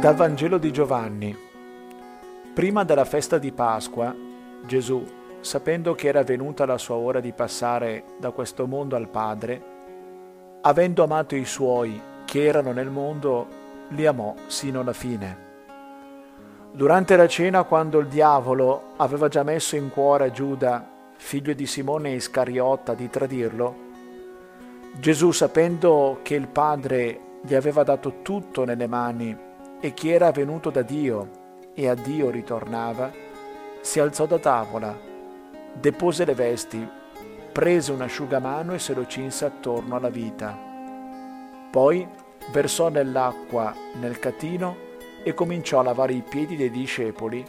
Dal Vangelo di Giovanni. Prima della festa di Pasqua, Gesù, sapendo che era venuta la sua ora di passare da questo mondo al Padre, avendo amato i suoi che erano nel mondo, li amò sino alla fine. Durante la cena, quando il diavolo aveva già messo in cuore a Giuda, figlio di Simone Iscariotta, di tradirlo, Gesù, sapendo che il Padre gli aveva dato tutto nelle mani e chi era venuto da Dio e a Dio ritornava, si alzò da tavola, depose le vesti, prese un asciugamano e se lo cinse attorno alla vita. Poi versò nell'acqua nel catino e cominciò a lavare i piedi dei discepoli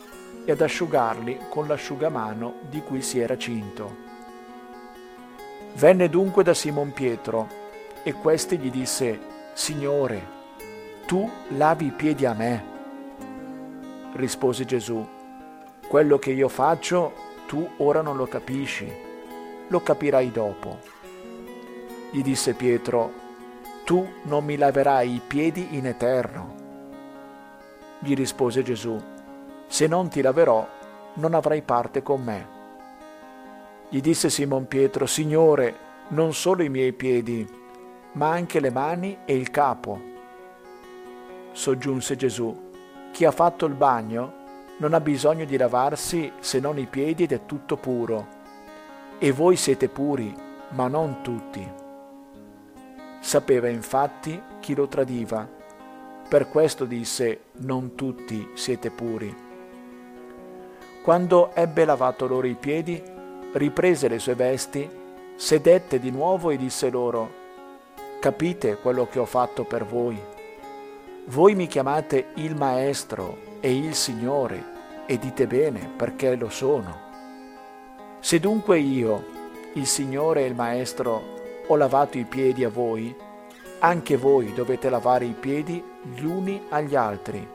e ad asciugarli con l'asciugamano di cui si era cinto. Venne dunque da Simon Pietro e questi gli disse, Signore, tu lavi i piedi a me. Rispose Gesù, quello che io faccio tu ora non lo capisci, lo capirai dopo. Gli disse Pietro, tu non mi laverai i piedi in eterno. Gli rispose Gesù, se non ti laverò, non avrai parte con me. Gli disse Simon Pietro, Signore, non solo i miei piedi, ma anche le mani e il capo soggiunse Gesù, chi ha fatto il bagno non ha bisogno di lavarsi se non i piedi ed è tutto puro. E voi siete puri, ma non tutti. Sapeva infatti chi lo tradiva. Per questo disse, non tutti siete puri. Quando ebbe lavato loro i piedi, riprese le sue vesti, sedette di nuovo e disse loro, capite quello che ho fatto per voi voi mi chiamate il Maestro e il Signore e dite bene perché lo sono. Se dunque io, il Signore e il Maestro, ho lavato i piedi a voi, anche voi dovete lavare i piedi gli uni agli altri.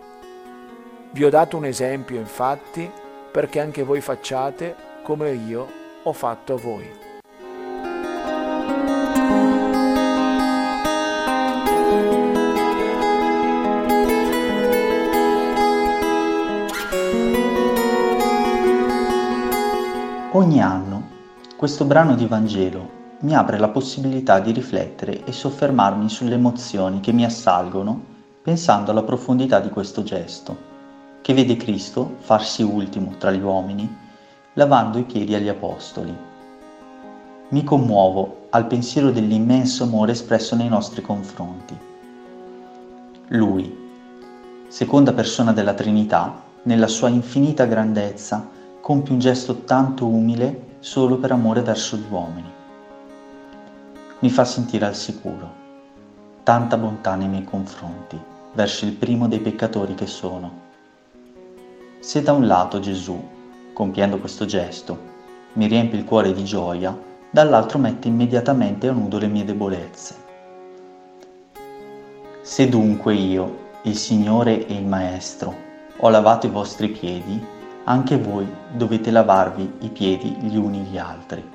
Vi ho dato un esempio, infatti, perché anche voi facciate come io ho fatto a voi. Ogni anno questo brano di Vangelo mi apre la possibilità di riflettere e soffermarmi sulle emozioni che mi assalgono pensando alla profondità di questo gesto, che vede Cristo farsi ultimo tra gli uomini, lavando i piedi agli apostoli. Mi commuovo al pensiero dell'immenso amore espresso nei nostri confronti. Lui, seconda persona della Trinità, nella sua infinita grandezza, compie un gesto tanto umile solo per amore verso gli uomini. Mi fa sentire al sicuro, tanta bontà nei miei confronti, verso il primo dei peccatori che sono. Se da un lato Gesù, compiendo questo gesto, mi riempie il cuore di gioia, dall'altro mette immediatamente a nudo le mie debolezze. Se dunque io, il Signore e il Maestro, ho lavato i vostri piedi, anche voi dovete lavarvi i piedi gli uni gli altri.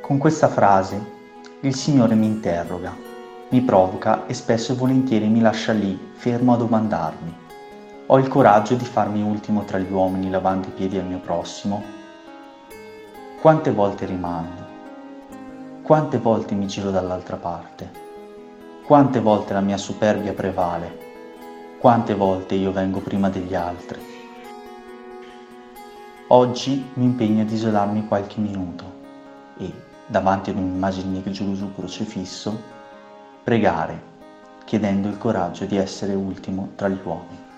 Con questa frase il Signore mi interroga, mi provoca e spesso e volentieri mi lascia lì, fermo a domandarmi. Ho il coraggio di farmi ultimo tra gli uomini lavando i piedi al mio prossimo? Quante volte rimando? Quante volte mi giro dall'altra parte? Quante volte la mia superbia prevale quante volte io vengo prima degli altri. Oggi mi impegno ad isolarmi qualche minuto e, davanti ad un'immagine di Gesù crocifisso, pregare, chiedendo il coraggio di essere ultimo tra gli uomini.